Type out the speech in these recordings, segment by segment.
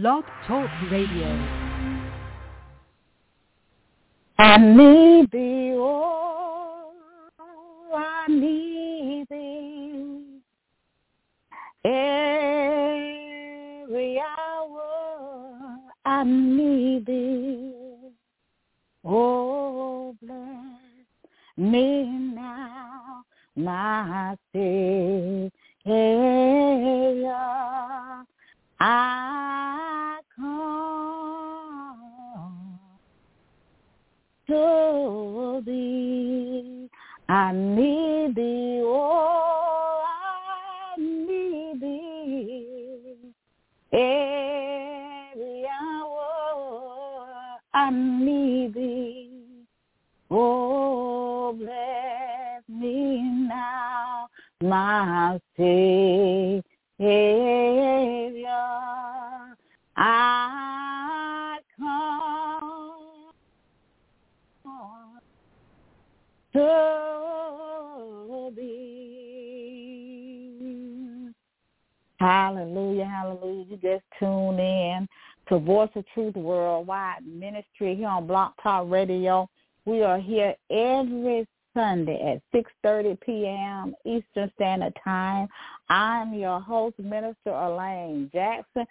Blog Talk Radio. I need thee, oh, I need thee. Every hour I need thee. Oh, bless me now, my Savior. I come to thee. I need thee, oh, I need thee. Every hour I need thee. Oh, bless me now, my Savior. I come to. Hallelujah, hallelujah. You just tune in to Voice of Truth Worldwide Ministry here on Blog Talk Radio. We are here every Sunday at 6.30 p.m. Eastern Standard Time. I'm your host, Minister Elaine Jackson.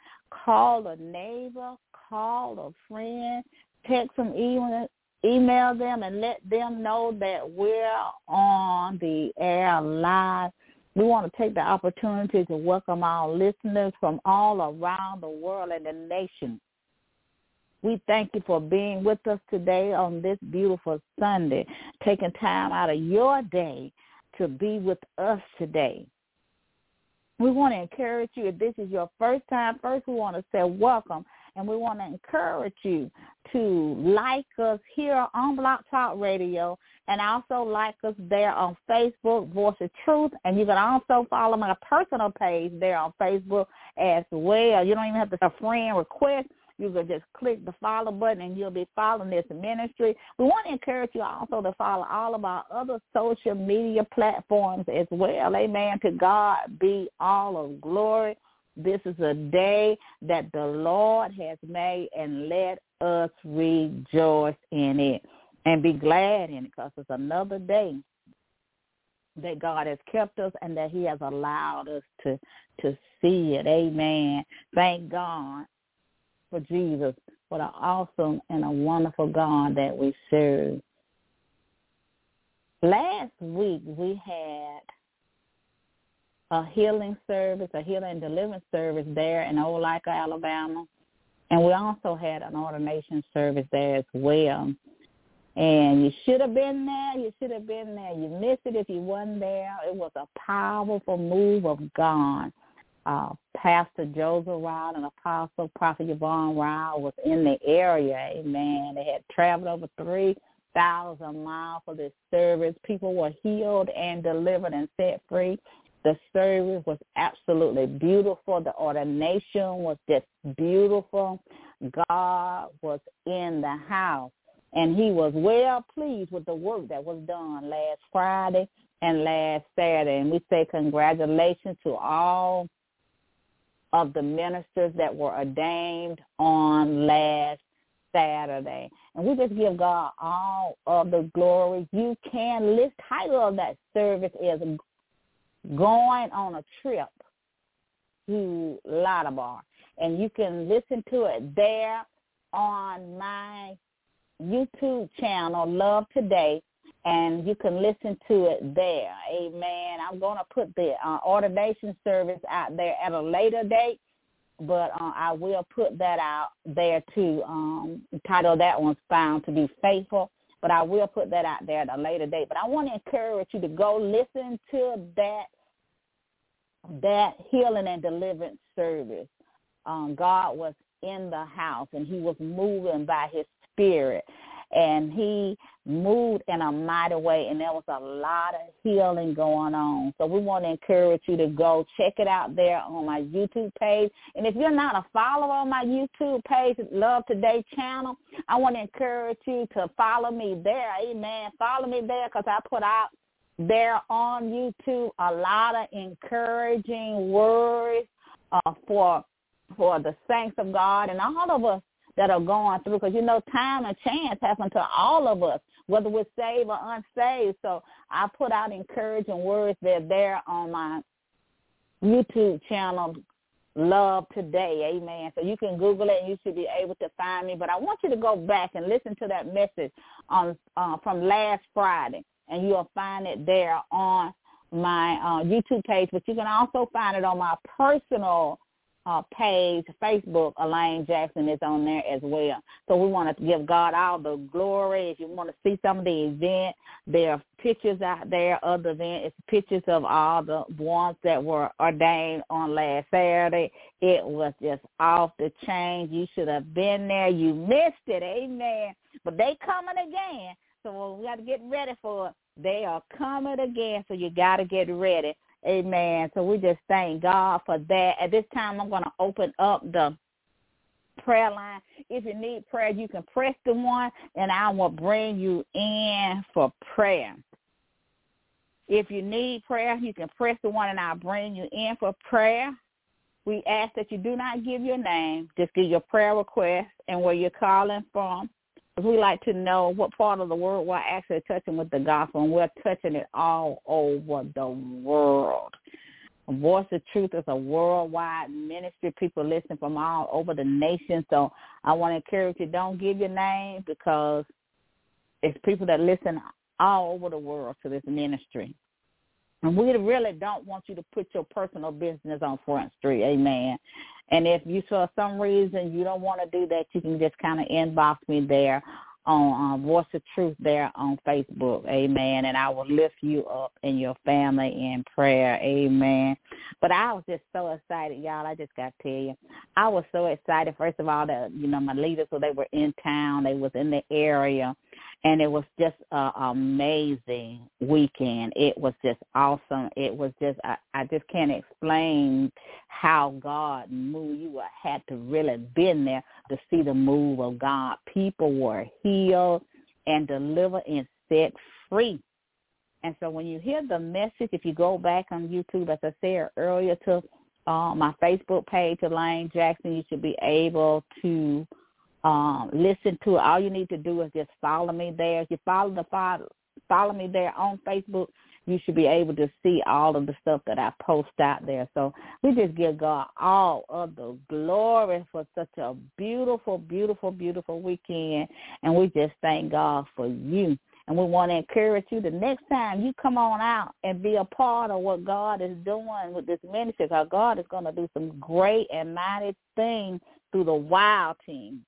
Call a neighbor, call a friend, text them, email, email them, and let them know that we're on the air live. We want to take the opportunity to welcome our listeners from all around the world and the nation. We thank you for being with us today on this beautiful Sunday, taking time out of your day to be with us today. We want to encourage you if this is your first time. First, we want to say welcome, and we want to encourage you to like us here on Blog Talk Radio and also like us there on Facebook, Voice of Truth, and you can also follow my personal page there on Facebook as well. You don't even have to a friend request. You can just click the follow button and you'll be following this ministry. We want to encourage you also to follow all of our other social media platforms as well. Amen. To God be all of glory. This is a day that the Lord has made and let us rejoice in it and be glad in it because it's another day that God has kept us and that he has allowed us to to see it. Amen. Thank God for Jesus. What an awesome and a wonderful God that we serve. Last week we had a healing service, a healing and deliverance service there in Opelika, Alabama. And we also had an ordination service there as well. And you should have been there. You should have been there. You missed it if you wasn't there. It was a powerful move of God. Uh, Pastor Joseph Ryle and Apostle Prophet Yvonne Ryle was in the area. Amen. They had traveled over 3,000 miles for this service. People were healed and delivered and set free. The service was absolutely beautiful. The ordination was just beautiful. God was in the house and he was well pleased with the work that was done last Friday and last Saturday. And we say congratulations to all of the ministers that were ordained on last Saturday. And we just give God all of the glory. You can list title of that service is going on a trip to Lodabar. And you can listen to it there on my YouTube channel, Love Today, and you can listen to it there. Amen. I'm going to put the uh, ordination service out there at a later date, but uh, I will put that out there too. Um, title that one's Found to Be Faithful, but I will put that out there at a later date. But I want to encourage you to go listen to that that healing and deliverance service. Um, God was in the house and he was moving by his spirit and he moved in a mighty way and there was a lot of healing going on. So we want to encourage you to go check it out there on my YouTube page. And if you're not a follower on my YouTube page, Love Today channel, I want to encourage you to follow me there. Amen. Follow me there because I put out there on YouTube a lot of encouraging words uh, for for the saints of God and all of us that are going through because you know time and chance happen to all of us whether we're saved or unsaved. So i put out encouraging words they're there on my youtube channel love today. Amen. So you can google it and you should be able to find me. But i want you to go back and listen to that message on uh, from last friday and you'll find it there on my uh, youtube page. But you can also find it on my personal uh, page, Facebook, Elaine Jackson is on there as well. So we want to give God all the glory. If you want to see some of the event, there are pictures out there of the event. It's pictures of all the ones that were ordained on last Saturday. It was just off the chain. You should have been there. You missed it. Amen. But they coming again. So we got to get ready for it. They are coming again, so you got to get ready. Amen. So we just thank God for that. At this time, I'm going to open up the prayer line. If you need prayer, you can press the one, and I will bring you in for prayer. If you need prayer, you can press the one, and I'll bring you in for prayer. We ask that you do not give your name. Just give your prayer request and where you're calling from we like to know what part of the world we're actually touching with the gospel, and we're touching it all over the world. Voice of Truth is a worldwide ministry. People listen from all over the nation. So I want to encourage you, don't give your name because it's people that listen all over the world to this ministry. And we really don't want you to put your personal business on Front Street. Amen. And if you for some reason you don't want to do that, you can just kind of inbox me there on um, Voice of Truth there on Facebook. Amen. And I will lift you up and your family in prayer. Amen. But I was just so excited, y'all. I just got to tell you, I was so excited. First of all, that you know my leaders, so they were in town. They was in the area, and it was just an amazing weekend. It was just awesome. It was just I, I just can't explain how God moved. You had to really been there to see the move of God. People were healed and delivered and set free. And so when you hear the message, if you go back on YouTube, as I said earlier, to uh, my Facebook page, Elaine Jackson, you should be able to um, listen to it. All you need to do is just follow me there. If you follow the follow, follow me there on Facebook, you should be able to see all of the stuff that I post out there. So we just give God all of the glory for such a beautiful, beautiful, beautiful weekend. And we just thank God for you. And we want to encourage you the next time you come on out and be a part of what God is doing with this ministry because God is going to do some great and mighty things through the wild team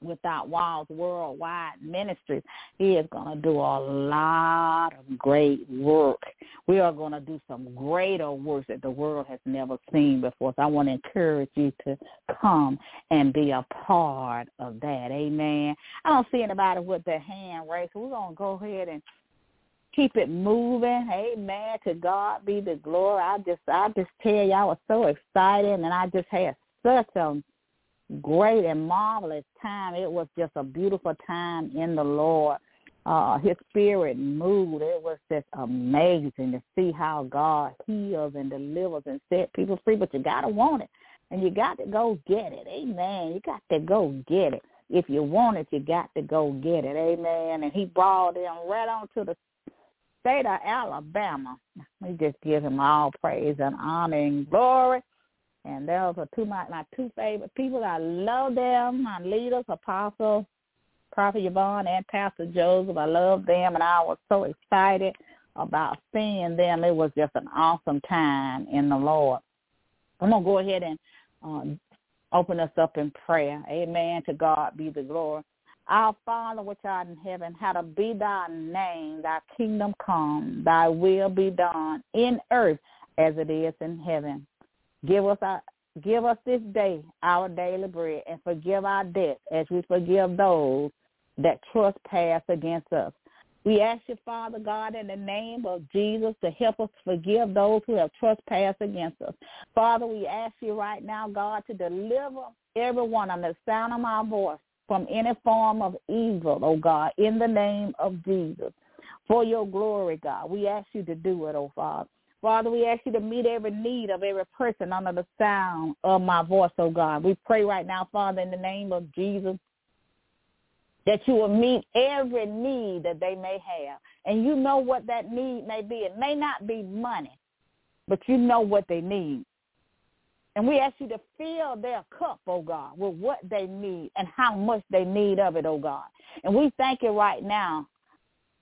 without walls worldwide ministries he is going to do a lot of great work we are going to do some greater works that the world has never seen before so i want to encourage you to come and be a part of that amen i don't see anybody with their hand raised so we're going to go ahead and keep it moving. Amen. To God be the glory. I just I just tell you I was so excited and I just had such a great and marvelous time. It was just a beautiful time in the Lord. Uh, his spirit moved. It was just amazing to see how God heals and delivers and set people free. But you gotta want it, and you got to go get it. Amen. You got to go get it. If you want it, you got to go get it. Amen. And He brought them right on to the state of Alabama. We just give Him all praise and honor and glory. And those are two my my two favorite people. I love them. My leaders, Apostle Prophet Yvonne and Pastor Joseph. I love them, and I was so excited about seeing them. It was just an awesome time in the Lord. I'm gonna go ahead and um, open us up in prayer. Amen. To God be the glory. Our Father which art in heaven, hallowed be thy name, thy kingdom come, thy will be done in earth as it is in heaven. Give us our give us this day our daily bread and forgive our debts as we forgive those that trespass against us. We ask you, Father God, in the name of Jesus to help us forgive those who have trespassed against us. Father, we ask you right now, God, to deliver everyone on the sound of my voice from any form of evil, oh God, in the name of Jesus. For your glory, God, we ask you to do it, oh Father. Father, we ask you to meet every need of every person under the sound of my voice, oh God. We pray right now, Father, in the name of Jesus, that you will meet every need that they may have. And you know what that need may be. It may not be money, but you know what they need. And we ask you to fill their cup, oh God, with what they need and how much they need of it, oh God. And we thank you right now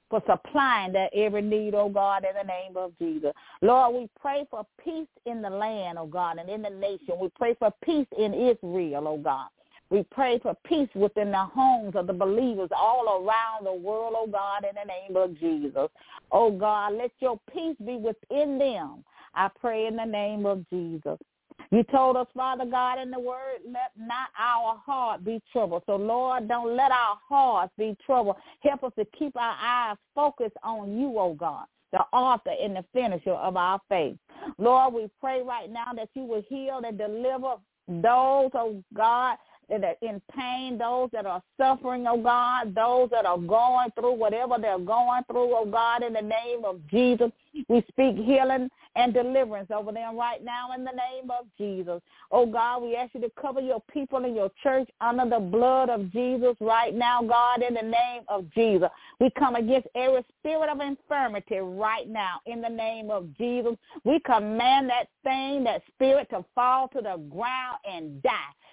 for supplying that every need, oh God, in the name of Jesus. Lord, we pray for peace in the land, oh God, and in the nation. We pray for peace in Israel, oh God. We pray for peace within the homes of the believers all around the world, oh God, in the name of Jesus. Oh God, let your peace be within them. I pray in the name of Jesus. You told us, Father God, in the word, let not our heart be troubled. So, Lord, don't let our hearts be troubled. Help us to keep our eyes focused on you, oh God, the author and the finisher of our faith. Lord, we pray right now that you will heal and deliver those, oh God, that are in pain, those that are suffering, oh God, those that are going through whatever they're going through, oh God, in the name of Jesus. We speak healing and deliverance over them right now in the name of Jesus. Oh God, we ask you to cover your people in your church under the blood of Jesus right now, God, in the name of Jesus. We come against every spirit of infirmity right now in the name of Jesus. We command that thing, that spirit to fall to the ground and die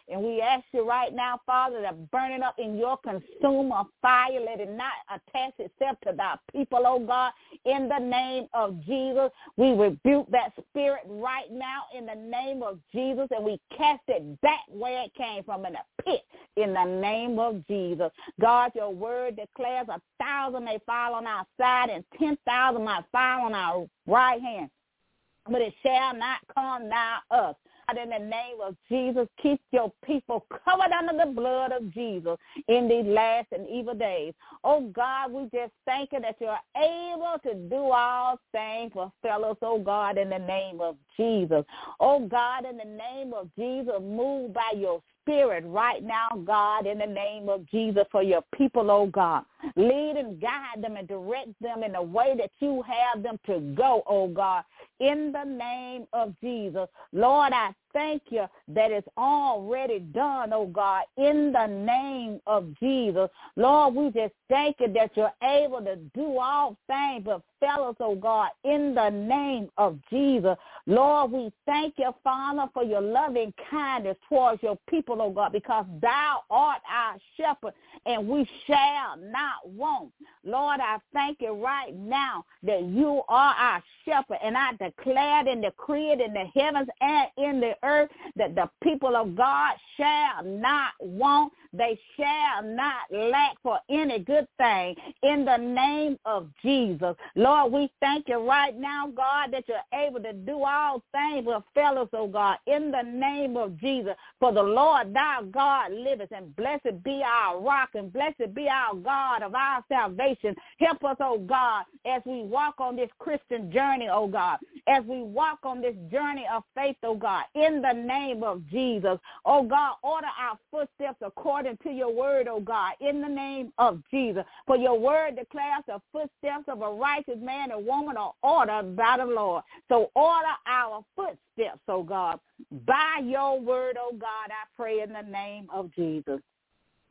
and we ask you right now, Father, to burn it up in your consumer fire. Let it not attach itself to thy people, oh God. In the name of Jesus, we rebuke that spirit right now in the name of Jesus, and we cast it back where it came from in the pit in the name of Jesus. God, your word declares a thousand may fall on our side and ten thousand might fall on our right hand but it shall not come nigh us. God, in the name of Jesus, keep your people covered under the blood of Jesus in these last and evil days. Oh God, we just thank you that you're able to do all things for fellows, oh God, in the name of Jesus. Oh God, in the name of Jesus, move by your spirit right now, God, in the name of Jesus for your people, oh God. Lead and guide them and direct them in the way that you have them to go, oh God, in the name of Jesus. Lord, I thank you that it's already done, oh God, in the name of Jesus. Lord, we just thank you that you're able to do all things but fellows, oh God, in the name of Jesus. Lord, we thank you, Father, for your loving kindness towards your people, oh God, because thou art our shepherd and we shall not want. Lord, I thank you right now that you are our shepherd and I declared and decreed in the heavens and in the earth that the people of God shall not want. They shall not lack for any good thing in the name of Jesus. Lord, we thank you right now, God, that you're able to do all things with fellows, oh God, in the name of Jesus. For the Lord thy God liveth, and blessed be our rock, and blessed be our God of our salvation. Help us, oh God, as we walk on this Christian journey, oh God, as we walk on this journey of faith, oh God, in the name of Jesus. Oh God, order our footsteps according to your word, oh God, in the name of Jesus. For your word declares the footsteps of a righteous man and woman are ordered by the Lord. So order our footsteps, oh God, by your word, oh God, I pray in the name of Jesus.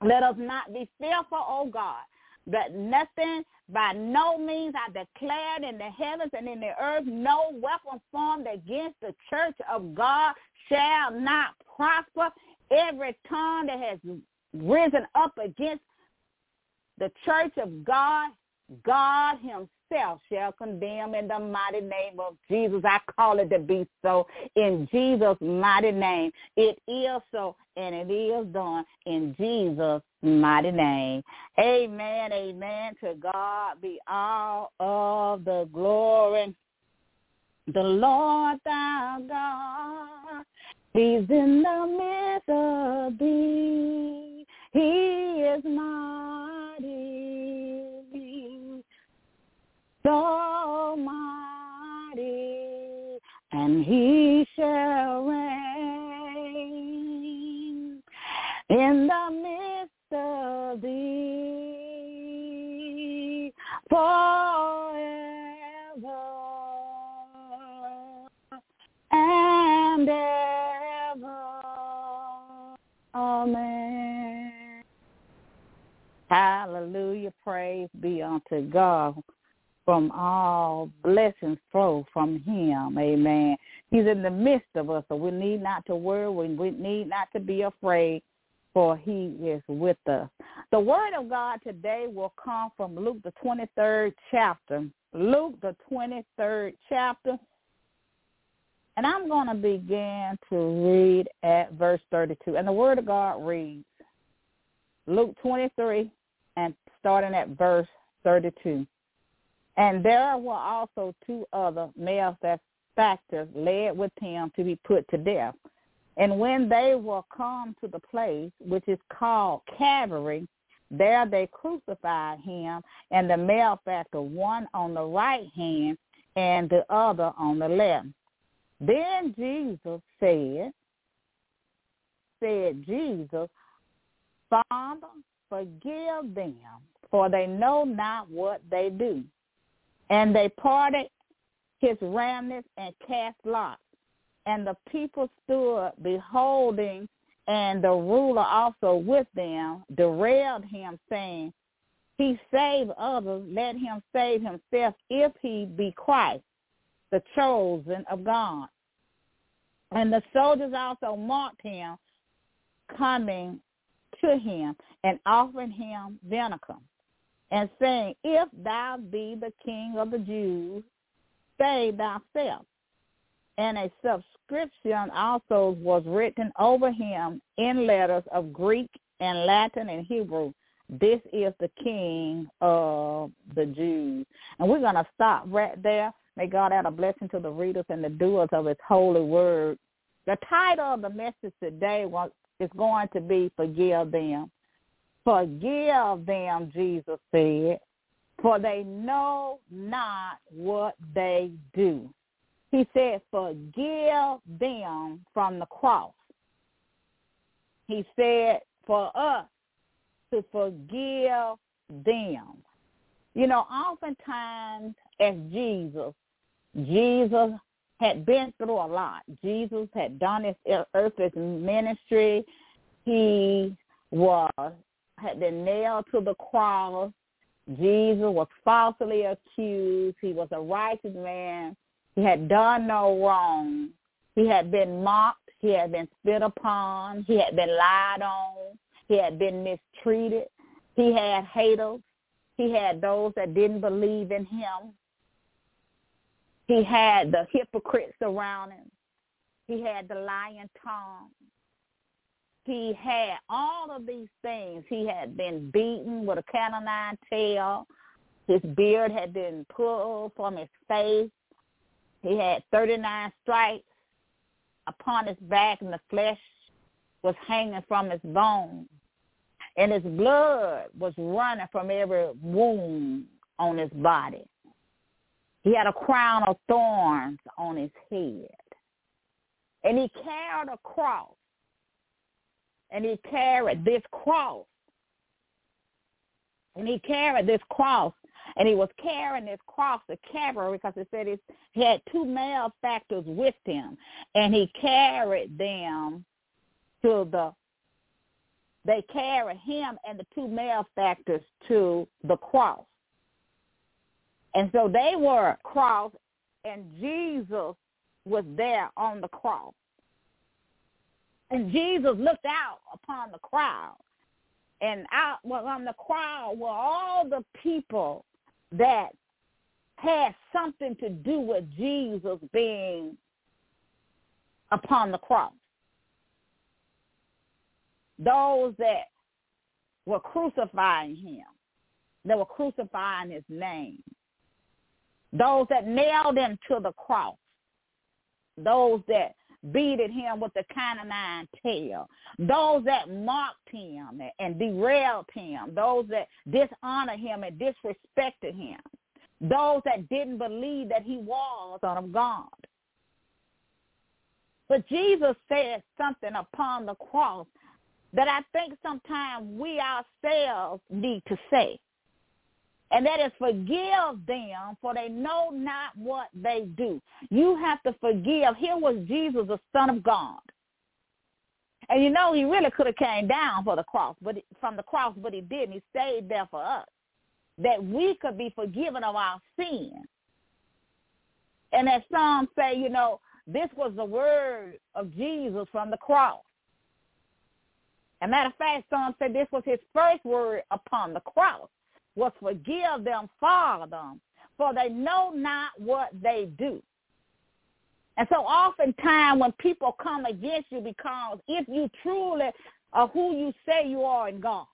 Let us not be fearful, oh God, that nothing by no means I declared in the heavens and in the earth, no weapon formed against the church of God shall not prosper. Every tongue that has risen up against the church of God, God himself shall condemn in the mighty name of Jesus. I call it to be so in Jesus' mighty name. It is so and it is done in Jesus' mighty name. Amen, amen. To God be all of the glory. The Lord thy God, he's in the midst of thee. He is mighty, Almighty, and he shall reign in the midst of thee forever and ever. Amen. Hallelujah. Praise be unto God from all blessings flow from him. Amen. He's in the midst of us, so we need not to worry. We need not to be afraid, for he is with us. The word of God today will come from Luke, the 23rd chapter. Luke, the 23rd chapter. And I'm going to begin to read at verse 32. And the word of God reads, Luke 23 and starting at verse 32. And there were also two other malefactors led with him to be put to death. And when they were come to the place which is called Calvary, there they crucified him and the malefactor, one on the right hand and the other on the left. Then Jesus said, said Jesus, Father, forgive them, for they know not what they do. And they parted his raiment and cast lots. And the people stood beholding, and the ruler also with them derailed him, saying, He saved others, let him save himself if he be Christ, the chosen of God. And the soldiers also mocked him, coming to him and offering him vinegar, and saying, If thou be the king of the Jews, save thyself. And a subscription also was written over him in letters of Greek and Latin and Hebrew. This is the king of the Jews. And we're going to stop right there. May God add a blessing to the readers and the doers of his holy word. The title of the message today was, is going to be Forgive Them. Forgive them, Jesus said, for they know not what they do. He said, forgive them from the cross. He said, for us to forgive them. You know, oftentimes as Jesus, Jesus had been through a lot. Jesus had done his earthly ministry. He was had been nailed to the cross. Jesus was falsely accused. He was a righteous man. He had done no wrong. He had been mocked. He had been spit upon. He had been lied on. He had been mistreated. He had haters. He had those that didn't believe in him. He had the hypocrites around him. He had the lying tongue. He had all of these things. He had been beaten with a cat o' nine tail. His beard had been pulled from his face. He had 39 stripes upon his back, and the flesh was hanging from his bones. And his blood was running from every wound on his body. He had a crown of thorns on his head. And he carried a cross and he carried this cross. And he carried this cross. And he was carrying this cross to Calvary because it said he had two malefactors with him. And he carried them to the, they carried him and the two malefactors to the cross. And so they were crossed and Jesus was there on the cross. And Jesus looked out upon the crowd. And out well, on the crowd were all the people that had something to do with Jesus being upon the cross. Those that were crucifying him, that were crucifying his name. Those that nailed him to the cross. Those that beated him with the kind of nine tail. Those that mocked him and derailed him. Those that dishonored him and disrespected him. Those that didn't believe that he was Son of God. But Jesus said something upon the cross that I think sometimes we ourselves need to say and that is forgive them for they know not what they do. You have to forgive. Here was Jesus, the Son of God. And you know, he really could have came down for the cross, but from the cross, but he didn't. He stayed there for us, that we could be forgiven of our sins. And as some say, you know, this was the word of Jesus from the cross. As a matter of fact, some say this was his first word upon the cross, was forgive them, Father, for they know not what they do. And so oftentimes when people come against you because if you truly are who you say you are in God,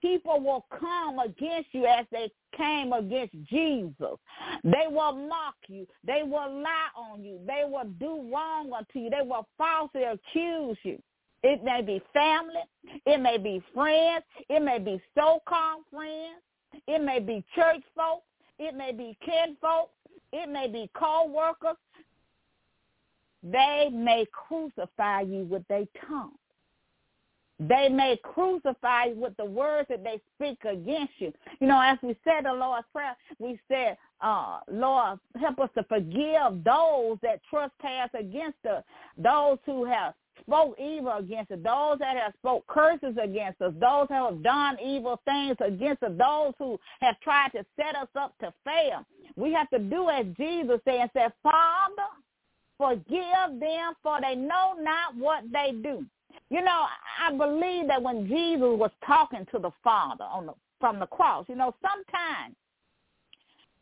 people will come against you as they came against Jesus. They will mock you. They will lie on you. They will do wrong unto you. They will falsely accuse you. It may be family. It may be friends. It may be so-called friends. It may be church folk. It may be kinfolk. It may be co-workers. They may crucify you with their tongue. They may crucify you with the words that they speak against you. You know, as we said the Lord's Prayer, we said, uh, Lord, help us to forgive those that trespass against us, those who have spoke evil against us, those that have spoke curses against us, those who have done evil things against us, those who have tried to set us up to fail. We have to do as Jesus said and say, Father, forgive them for they know not what they do. You know, I believe that when Jesus was talking to the Father on the, from the cross, you know, sometimes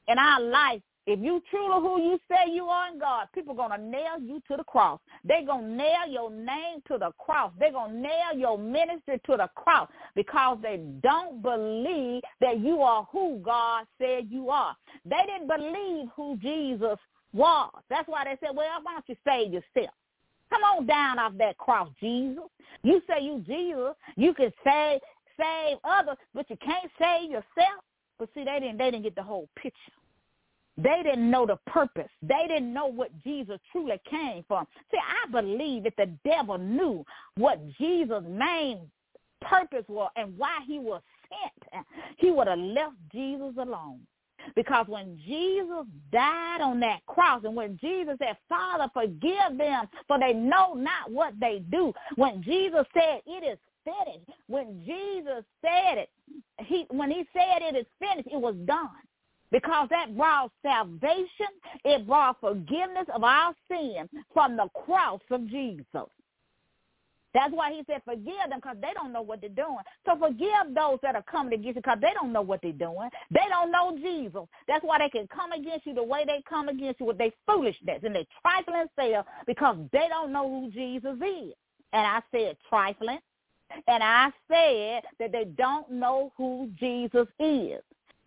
in our life, if you truly who you say you are in God, people going to nail you to the cross. They're going to nail your name to the cross. They're going to nail your ministry to the cross because they don't believe that you are who God said you are. They didn't believe who Jesus was. That's why they said, well, why don't you save yourself? Come on down off that cross, Jesus. You say you Jesus. You can save save others, but you can't save yourself. But see, they didn't they didn't get the whole picture. They didn't know the purpose. They didn't know what Jesus truly came from. See, I believe that the devil knew what Jesus' main purpose was and why he was sent. He would have left Jesus alone. Because when Jesus died on that cross and when Jesus said, Father, forgive them for they know not what they do. When Jesus said, it is finished. When Jesus said it, he, when he said it is finished, it was done. Because that brought salvation. It brought forgiveness of our sin from the cross of Jesus. That's why he said forgive them because they don't know what they're doing. So forgive those that are coming against you because they don't know what they're doing. They don't know Jesus. That's why they can come against you the way they come against you with their foolishness and their trifling self because they don't know who Jesus is. And I said trifling. And I said that they don't know who Jesus is.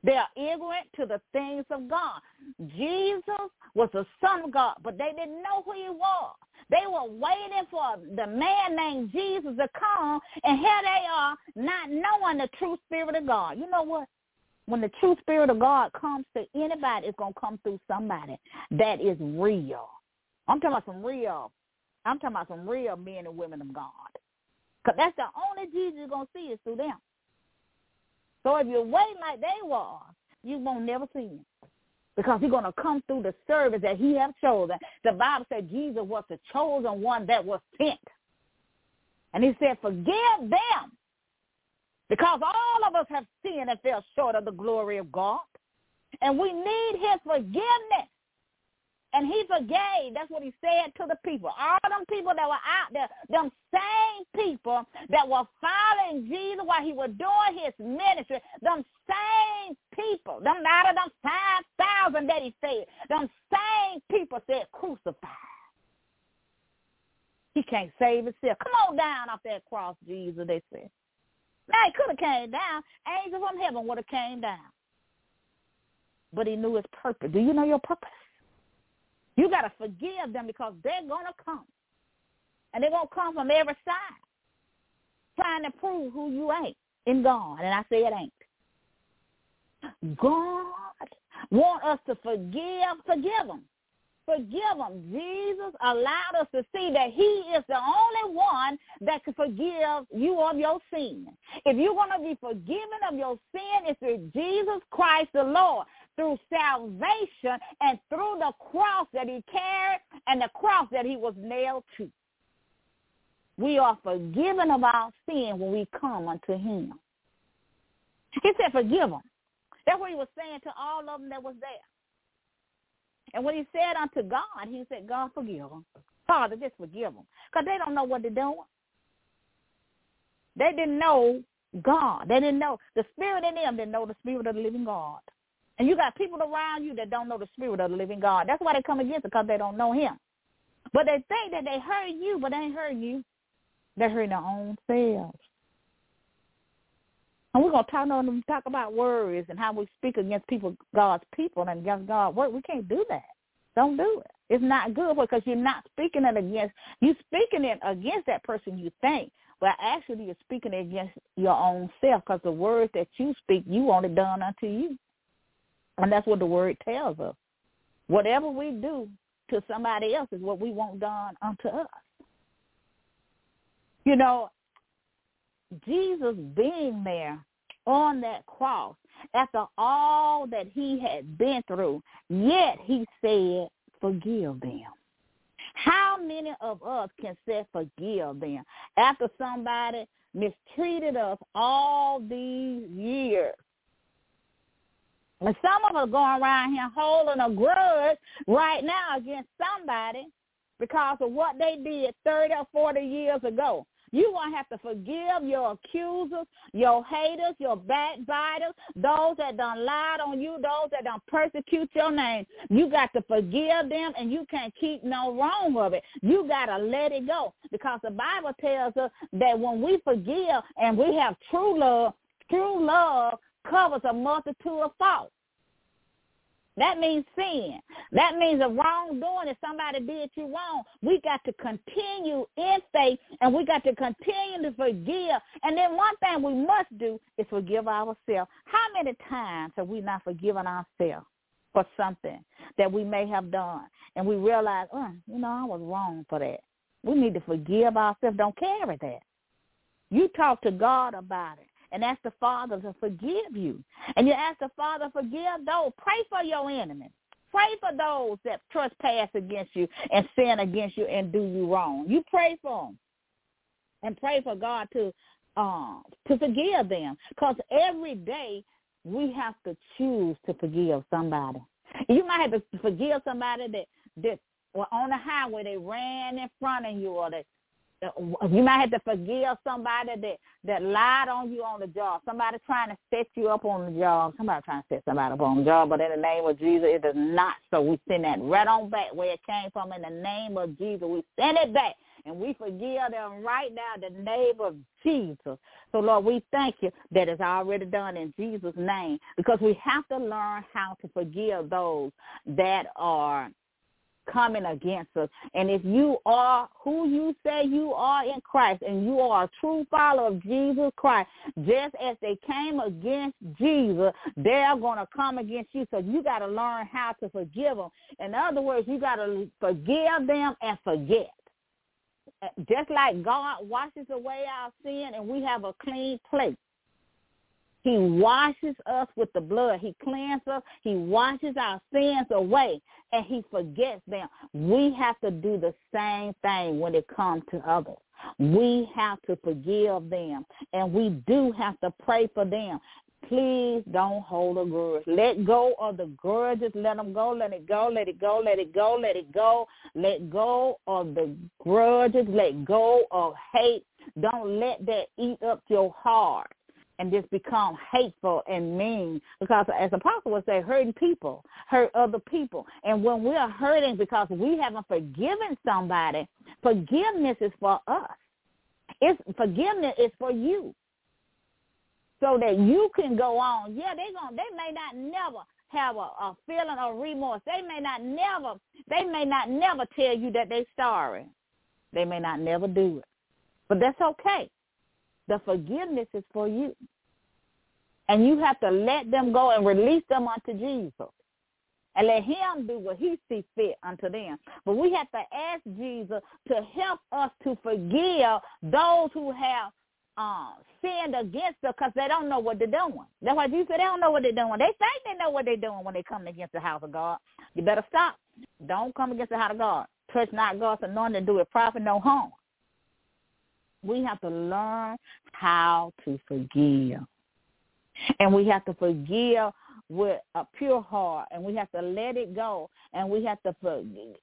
They are ignorant to the things of God. Jesus was the Son of God, but they didn't know who he was. They were waiting for the man named Jesus to come, and here they are not knowing the true spirit of God. You know what? When the true spirit of God comes to anybody, it's going to come through somebody that is real. I'm talking about some real. I'm talking about some real men and women of God. Because that's the only Jesus you're going to see is through them. So if you're waiting like they were, you won't never see him because he's going to come through the service that he have chosen. The Bible said Jesus was the chosen one that was sent. And he said, forgive them because all of us have sinned and fell short of the glory of God. And we need his forgiveness. And he forgave. That's what he said to the people. All them people that were out there, them same people that were following Jesus while he was doing his ministry, them same people, them out of them 5,000 that he said, them same people said, crucify. He can't save himself. Come on down off that cross, Jesus, they said. Now, he could have came down. Angels from heaven would have came down. But he knew his purpose. Do you know your purpose? You got to forgive them because they're going to come. And they're going to come from every side trying to prove who you ain't in God. And I say it ain't. God want us to forgive, forgive them. Forgive them. Jesus allowed us to see that he is the only one that can forgive you of your sin. If you're going to be forgiven of your sin, it's through Jesus Christ the Lord through salvation and through the cross that he carried and the cross that he was nailed to. we are forgiven of our sin when we come unto him. He said, forgive them. That's what he was saying to all of them that was there. And when he said unto God, he said, God, forgive them. Father, just forgive them. Because they don't know what they're doing. They didn't know God. They didn't know. The spirit in them didn't know the spirit of the living God. And you got people around you that don't know the spirit of the living God. That's why they come against it, because they don't know him. But they think that they heard you, but they ain't heard you. They heard their own selves. And we're gonna talk on talk about words and how we speak against people, God's people, and against God. What we can't do that. Don't do it. It's not good because you're not speaking it against. You're speaking it against that person you think, but actually you're speaking it against your own self because the words that you speak, you want it done unto you, and that's what the word tells us. Whatever we do to somebody else is what we want done unto us. You know, Jesus being there on that cross after all that he had been through, yet he said, forgive them. How many of us can say forgive them after somebody mistreated us all these years? And some of us going around here holding a grudge right now against somebody because of what they did 30 or 40 years ago. You're going to have to forgive your accusers, your haters, your backbiters, those that done lied on you, those that done persecute your name. You got to forgive them and you can't keep no wrong of it. You got to let it go because the Bible tells us that when we forgive and we have true love, true love covers a multitude of faults. That means sin. That means a wrongdoing. If somebody did you wrong, we got to continue in faith and we got to continue to forgive. And then one thing we must do is forgive ourselves. How many times have we not forgiven ourselves for something that we may have done? And we realize, oh, you know, I was wrong for that. We need to forgive ourselves. Don't carry that. You talk to God about it and ask the Father to forgive you. And you ask the Father forgive those. Pray for your enemies. Pray for those that trespass against you and sin against you and do you wrong. You pray for them. And pray for God to uh, to forgive them. Because every day we have to choose to forgive somebody. You might have to forgive somebody that that were on the highway, they ran in front of you or they you might have to forgive somebody that that lied on you on the job. Somebody trying to set you up on the job. Somebody trying to set somebody up on the job. But in the name of Jesus, it does not. So we send that right on back where it came from. In the name of Jesus, we send it back. And we forgive them right now in the name of Jesus. So, Lord, we thank you that it's already done in Jesus' name because we have to learn how to forgive those that are coming against us. And if you are who you say you are in Christ and you are a true follower of Jesus Christ, just as they came against Jesus, they're going to come against you. So you got to learn how to forgive them. In other words, you got to forgive them and forget. Just like God washes away our sin and we have a clean plate. He washes us with the blood. He cleanses us. He washes our sins away and he forgets them. We have to do the same thing when it comes to others. We have to forgive them and we do have to pray for them. Please don't hold a grudge. Let go of the grudges. Let them go. Let it go. Let it go. Let it go. Let it go. Let go of the grudges. Let go of hate. Don't let that eat up your heart and just become hateful and mean. Because as the apostle would say hurting people hurt other people. And when we're hurting because we haven't forgiven somebody forgiveness is for us. It's forgiveness is for you. So that you can go on. Yeah they going they may not never have a, a feeling of remorse. They may not never they may not never tell you that they're sorry. They may not never do it. But that's okay the forgiveness is for you. And you have to let them go and release them unto Jesus. And let him do what he sees fit unto them. But we have to ask Jesus to help us to forgive those who have uh, sinned against us because they don't know what they're doing. That's why Jesus said they don't know what they're doing. They think they know what they're doing when they come against the house of God. You better stop. Don't come against the house of God. Touch not God's anointing, do it profit no harm. We have to learn how to forgive. And we have to forgive with a pure heart and we have to let it go and we have to forgive,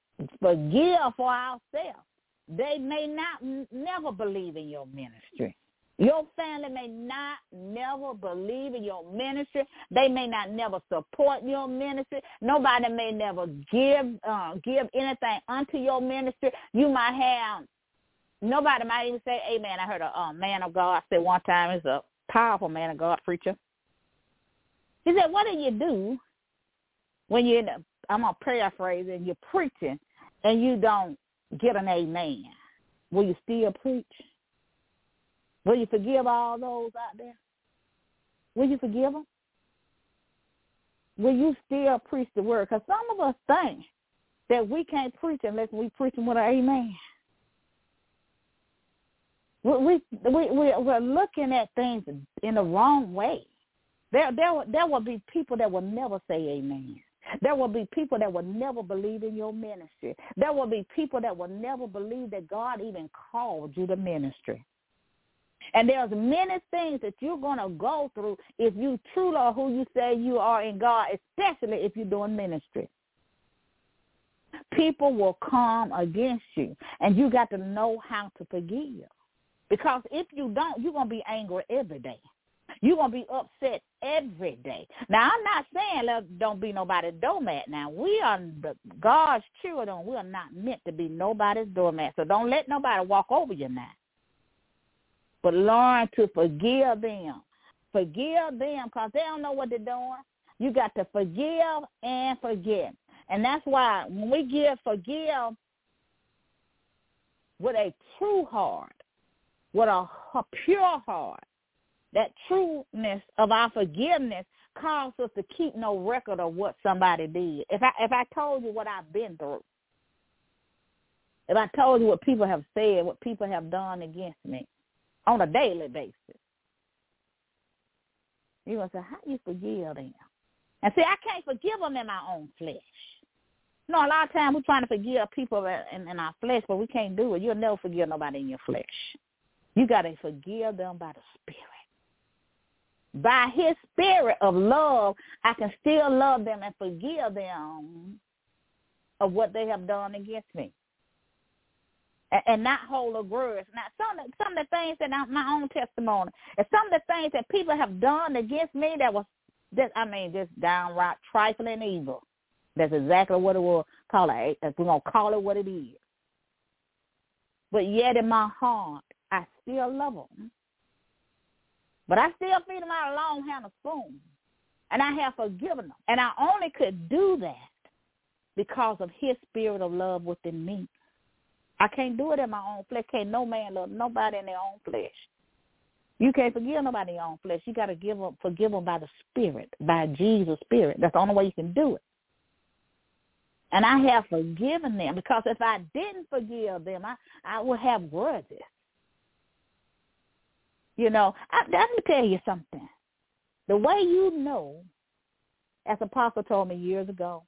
for ourselves. They may not never believe in your ministry. Your family may not never believe in your ministry. They may not never support your ministry. Nobody may never give uh, give anything unto your ministry. You might have nobody might even say, "Amen." I heard a uh, man of God say one time, "It's a powerful man of God preacher." He said, "What do you do when you're in a, I'm gonna paraphrase and you're preaching and you don't get an amen? Will you still preach?" Will you forgive all those out there? Will you forgive them? Will you still preach the word? Because some of us think that we can't preach unless we preach with an amen. We, we, we, we're looking at things in the wrong way. There, there, there will be people that will never say amen. There will be people that will never believe in your ministry. There will be people that will never believe that God even called you to ministry. And there's many things that you're going to go through if you truly are who you say you are in God, especially if you're doing ministry. People will come against you, and you got to know how to forgive. Because if you don't, you're going to be angry every day. You're going to be upset every day. Now, I'm not saying let, don't be nobody's doormat. Now, we are God's children. We are not meant to be nobody's doormat. So don't let nobody walk over you now but learn to forgive them. Forgive them because they don't know what they're doing. You got to forgive and forget. And that's why when we give forgive with a true heart, with a, a pure heart, that trueness of our forgiveness causes us to keep no record of what somebody did. If I if I told you what I've been through, if I told you what people have said, what people have done against me, on a daily basis. You're going to say, how you forgive them? And see, I can't forgive them in my own flesh. You know, a lot of times we're trying to forgive people in, in our flesh, but we can't do it. You'll never forgive nobody in your flesh. You got to forgive them by the Spirit. By his spirit of love, I can still love them and forgive them of what they have done against me and, and not hold a grudge. Now, some of, some of the things that I, my own testimony, and some of the things that people have done against me that was, just, I mean, just downright trifling evil. That's exactly what it will call it. We're gonna call it what it is. But yet, in my heart, I still love them. But I still feed them out a long handle spoon, and I have forgiven them. And I only could do that because of His spirit of love within me. I can't do it in my own flesh. Can't no man love nobody in their own flesh. You can't forgive nobody in your own flesh. You got to give them, forgive them by the Spirit, by Jesus' Spirit. That's the only way you can do it. And I have forgiven them because if I didn't forgive them, I, I would have grudges. You know, I, let me tell you something. The way you know, as Apostle told me years ago,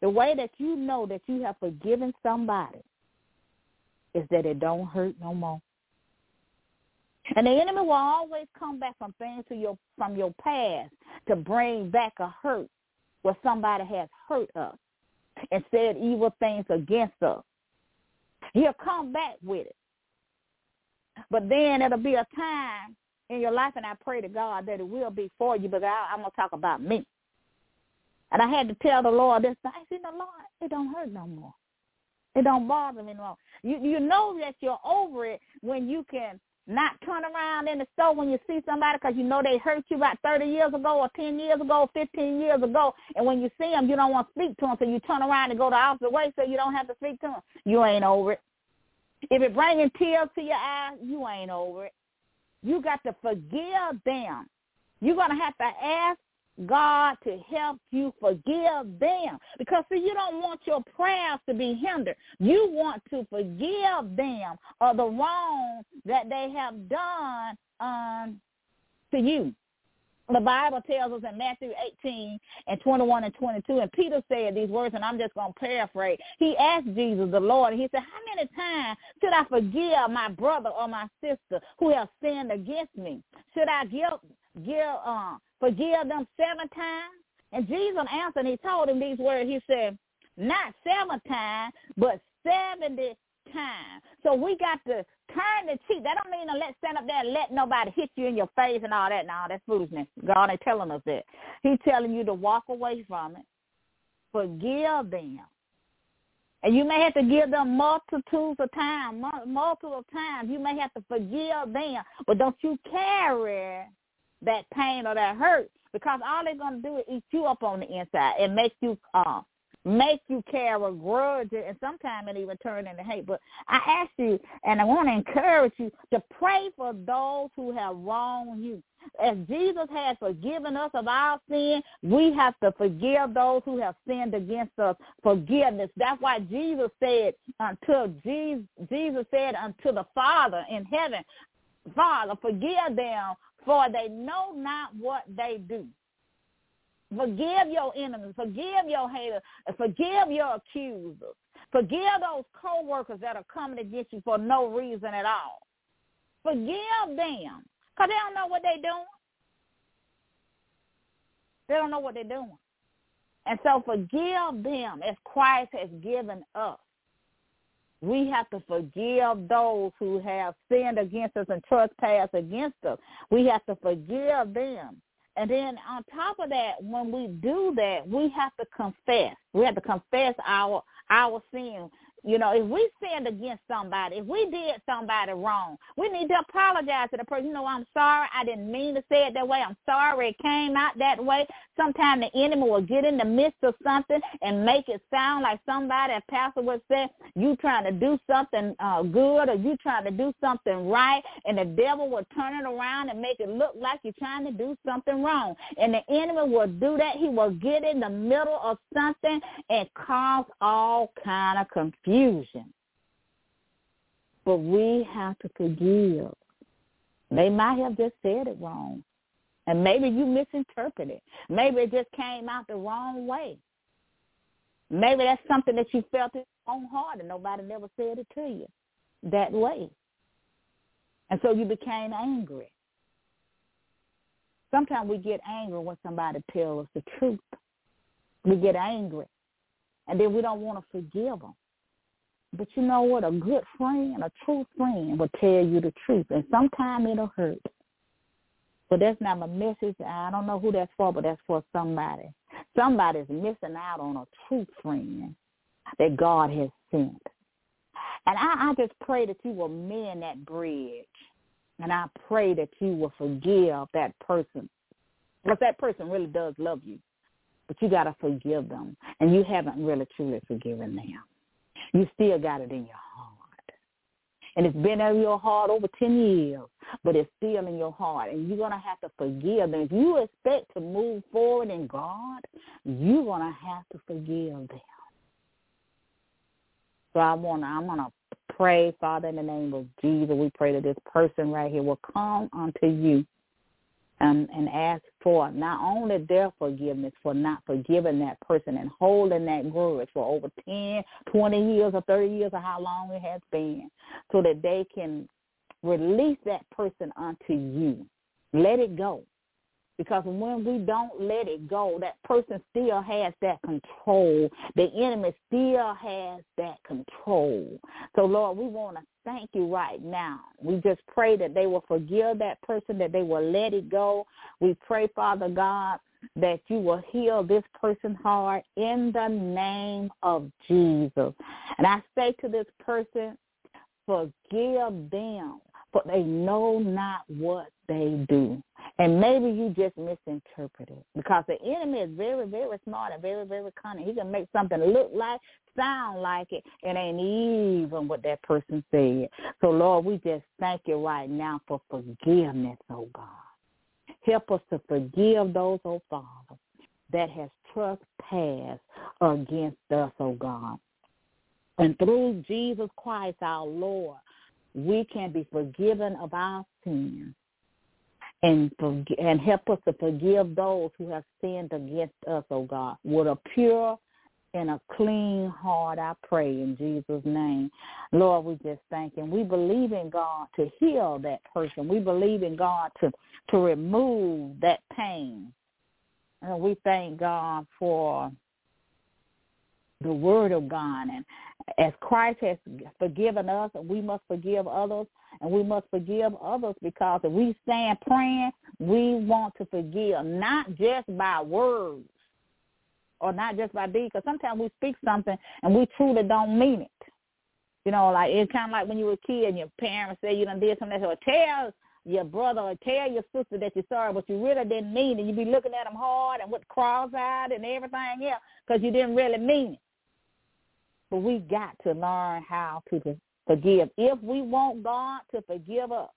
the way that you know that you have forgiven somebody is that it don't hurt no more. And the enemy will always come back from things to your from your past to bring back a hurt where somebody has hurt us and said evil things against us. He'll come back with it. But then it'll be a time in your life, and I pray to God that it will be for you, but I, I'm going to talk about me. And I had to tell the Lord this. I said, "No, Lord, it don't hurt no more. It don't bother me no more. You you know that you're over it when you can not turn around in the store when you see somebody because you know they hurt you about 30 years ago or 10 years ago or 15 years ago. And when you see them, you don't want to speak to them, so you turn around and go the opposite way so you don't have to speak to them. You ain't over it. If it bringing tears to your eyes, you ain't over it. You got to forgive them. You're going to have to ask God to help you forgive them. Because see, you don't want your prayers to be hindered. You want to forgive them of the wrong that they have done um, to you the Bible tells us in Matthew 18 and 21 and 22, and Peter said these words, and I'm just going to paraphrase. He asked Jesus, the Lord, he said, how many times should I forgive my brother or my sister who have sinned against me? Should I give, give, uh, forgive them seven times? And Jesus answered, and he told him these words. He said, not seven times, but 70 times. So we got to turn the cheek. That don't mean to let stand up there and let nobody hit you in your face and all that. No, that's foolishness. God ain't telling us that. He's telling you to walk away from it. Forgive them. And you may have to give them multitudes of times, multiple times. You may have to forgive them, but don't you carry that pain or that hurt because all they're going to do is eat you up on the inside and make you uh, make you carry a grudge and sometimes it even turn into hate. But I ask you and I want to encourage you to pray for those who have wronged you. As Jesus has forgiven us of our sin, we have to forgive those who have sinned against us. Forgiveness. That's why Jesus said until Jesus, Jesus said unto the Father in heaven, Father, forgive them, for they know not what they do. Forgive your enemies. Forgive your haters. Forgive your accusers. Forgive those co-workers that are coming against you for no reason at all. Forgive them because they don't know what they're doing. They don't know what they're doing. And so forgive them as Christ has given us. We have to forgive those who have sinned against us and trespassed against us. We have to forgive them. And then on top of that, when we do that, we have to confess. We have to confess our our sin. You know, if we sinned against somebody, if we did somebody wrong, we need to apologize to the person. You know, I'm sorry. I didn't mean to say it that way. I'm sorry it came out that way. Sometimes the enemy will get in the midst of something and make it sound like somebody, a pastor would say, you trying to do something uh, good or you trying to do something right, and the devil will turn it around and make it look like you're trying to do something wrong. And the enemy will do that. He will get in the middle of something and cause all kind of confusion confusion. But we have to forgive. They might have just said it wrong. And maybe you misinterpreted. Maybe it just came out the wrong way. Maybe that's something that you felt in your own heart and nobody never said it to you that way. And so you became angry. Sometimes we get angry when somebody tells us the truth. We get angry. And then we don't want to forgive them. But you know what? A good friend, a true friend will tell you the truth. And sometimes it'll hurt. But that's not my message. I don't know who that's for, but that's for somebody. Somebody's missing out on a true friend that God has sent. And I, I just pray that you will mend that bridge. And I pray that you will forgive that person. Because that person really does love you. But you got to forgive them. And you haven't really truly forgiven them you still got it in your heart. And it's been in your heart over 10 years, but it's still in your heart. And you're going to have to forgive them. If you expect to move forward in God, you're going to have to forgive them. So I want to, I'm going to pray, Father, in the name of Jesus. We pray that this person right here will come unto you and, and ask for not only their forgiveness for not forgiving that person and holding that grudge for over 10, 20 years or 30 years or how long it has been so that they can release that person unto you. Let it go. Because when we don't let it go, that person still has that control. The enemy still has that control. So Lord, we want to thank you right now. We just pray that they will forgive that person, that they will let it go. We pray, Father God, that you will heal this person's heart in the name of Jesus. And I say to this person, forgive them, for they know not what they do. And maybe you just misinterpreted because the enemy is very, very smart and very, very cunning. He can make something look like, sound like it, and ain't even what that person said. So, Lord, we just thank you right now for forgiveness, oh God. Help us to forgive those, oh Father, that has trespassed against us, oh God. And through Jesus Christ, our Lord, we can be forgiven of our sins and and help us to forgive those who have sinned against us, oh God, with a pure and a clean heart, I pray in Jesus' name. Lord, we just thank you. We believe in God to heal that person. We believe in God to, to remove that pain. And we thank God for the word of God. And as Christ has forgiven us, we must forgive others, and we must forgive others because if we stand praying, we want to forgive, not just by words or not just by deed, because sometimes we speak something and we truly don't mean it. You know, like it's kind of like when you were a kid and your parents say you done did something, or tell your brother or tell your sister that you're sorry, but you really didn't mean it. You'd be looking at them hard and with cross-eyed and everything else because you didn't really mean it. But we got to learn how to forgive. If we want God to forgive us,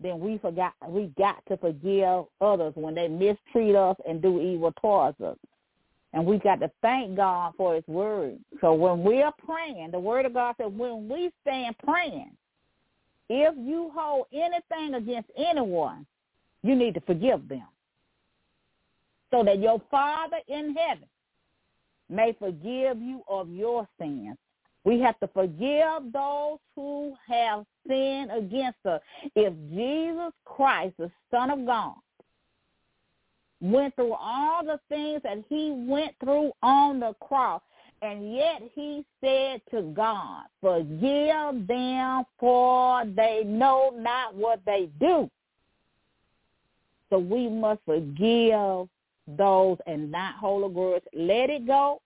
then we forgot we got to forgive others when they mistreat us and do evil towards us. And we got to thank God for his word. So when we're praying, the word of God says when we stand praying, if you hold anything against anyone, you need to forgive them. So that your Father in heaven may forgive you of your sins. We have to forgive those who have sinned against us. If Jesus Christ, the Son of God, went through all the things that he went through on the cross, and yet he said to God, forgive them for they know not what they do. So we must forgive those and not hold a grudge. Let it go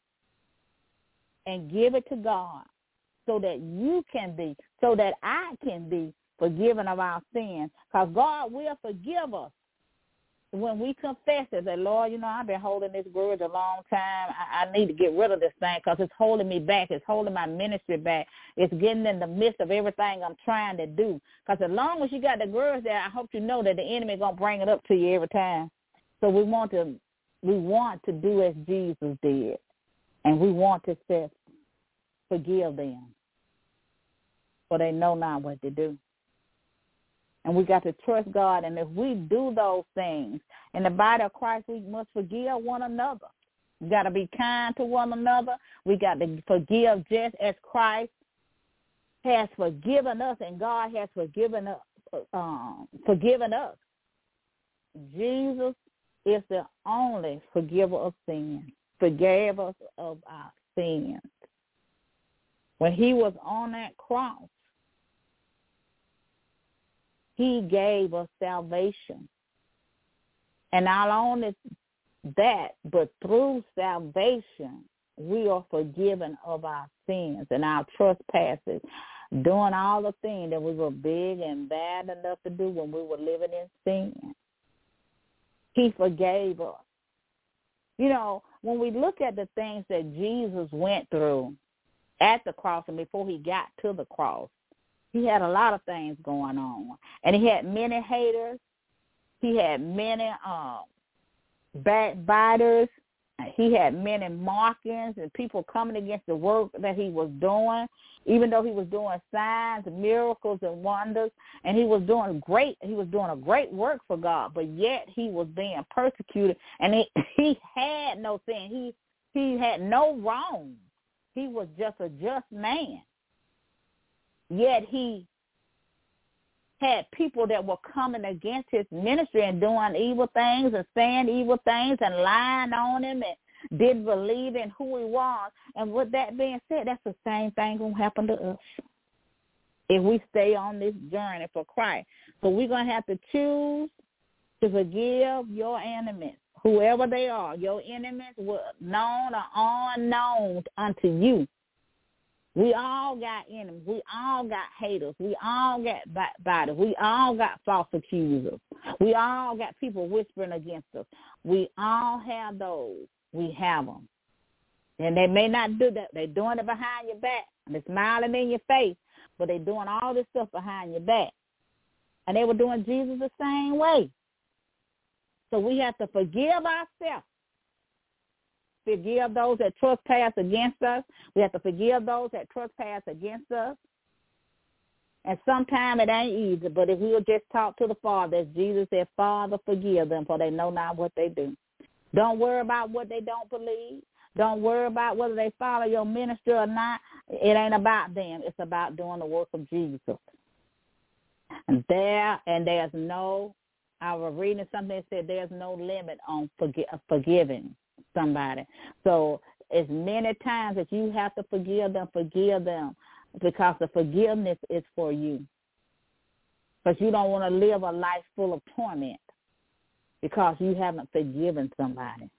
and give it to God so that you can be, so that I can be forgiven of our sins. Because God will forgive us when we confess it, that Lord, you know, I've been holding this grudge a long time. I, I need to get rid of this thing because it's holding me back. It's holding my ministry back. It's getting in the midst of everything I'm trying to do. Because as long as you got the grudge there, I hope you know that the enemy gonna bring it up to you every time. So we want to, we want to do as Jesus did, and we want to say, forgive them, for they know not what to do. And we got to trust God. And if we do those things in the body of Christ, we must forgive one another. We got to be kind to one another. We got to forgive just as Christ has forgiven us and God has forgiven us. Um, forgiven us. Jesus is the only forgiver of sin. Forgave us of our sins. When he was on that cross, he gave us salvation. And not only that, but through salvation, we are forgiven of our sins and our trespasses, doing all the things that we were big and bad enough to do when we were living in sin. He forgave us. You know, when we look at the things that Jesus went through at the cross and before he got to the cross, he had a lot of things going on, and he had many haters. He had many uh, backbiters. He had many mockings and people coming against the work that he was doing, even though he was doing signs, miracles, and wonders, and he was doing great. He was doing a great work for God, but yet he was being persecuted, and he he had no sin. He he had no wrong. He was just a just man. Yet he had people that were coming against his ministry and doing evil things and saying evil things and lying on him and didn't believe in who he was. And with that being said, that's the same thing gonna happen to us if we stay on this journey for Christ. So we're gonna have to choose to forgive your enemies, whoever they are, your enemies, were known or unknown unto you. We all got enemies. We all got haters. We all got backbiters. We all got false accusers. We all got people whispering against us. We all have those. We have them. And they may not do that. They're doing it behind your back. They're smiling in your face, but they're doing all this stuff behind your back. And they were doing Jesus the same way. So we have to forgive ourselves forgive those that trespass against us. We have to forgive those that trespass against us. And sometimes it ain't easy, but if we'll just talk to the Father, as Jesus said, Father, forgive them, for they know not what they do. Don't worry about what they don't believe. Don't worry about whether they follow your ministry or not. It ain't about them. It's about doing the work of Jesus. And there, and there's no, I was reading something that said there's no limit on forgi- forgiving somebody. So as many times that you have to forgive them, forgive them because the forgiveness is for you. Because you don't want to live a life full of torment because you haven't forgiven somebody.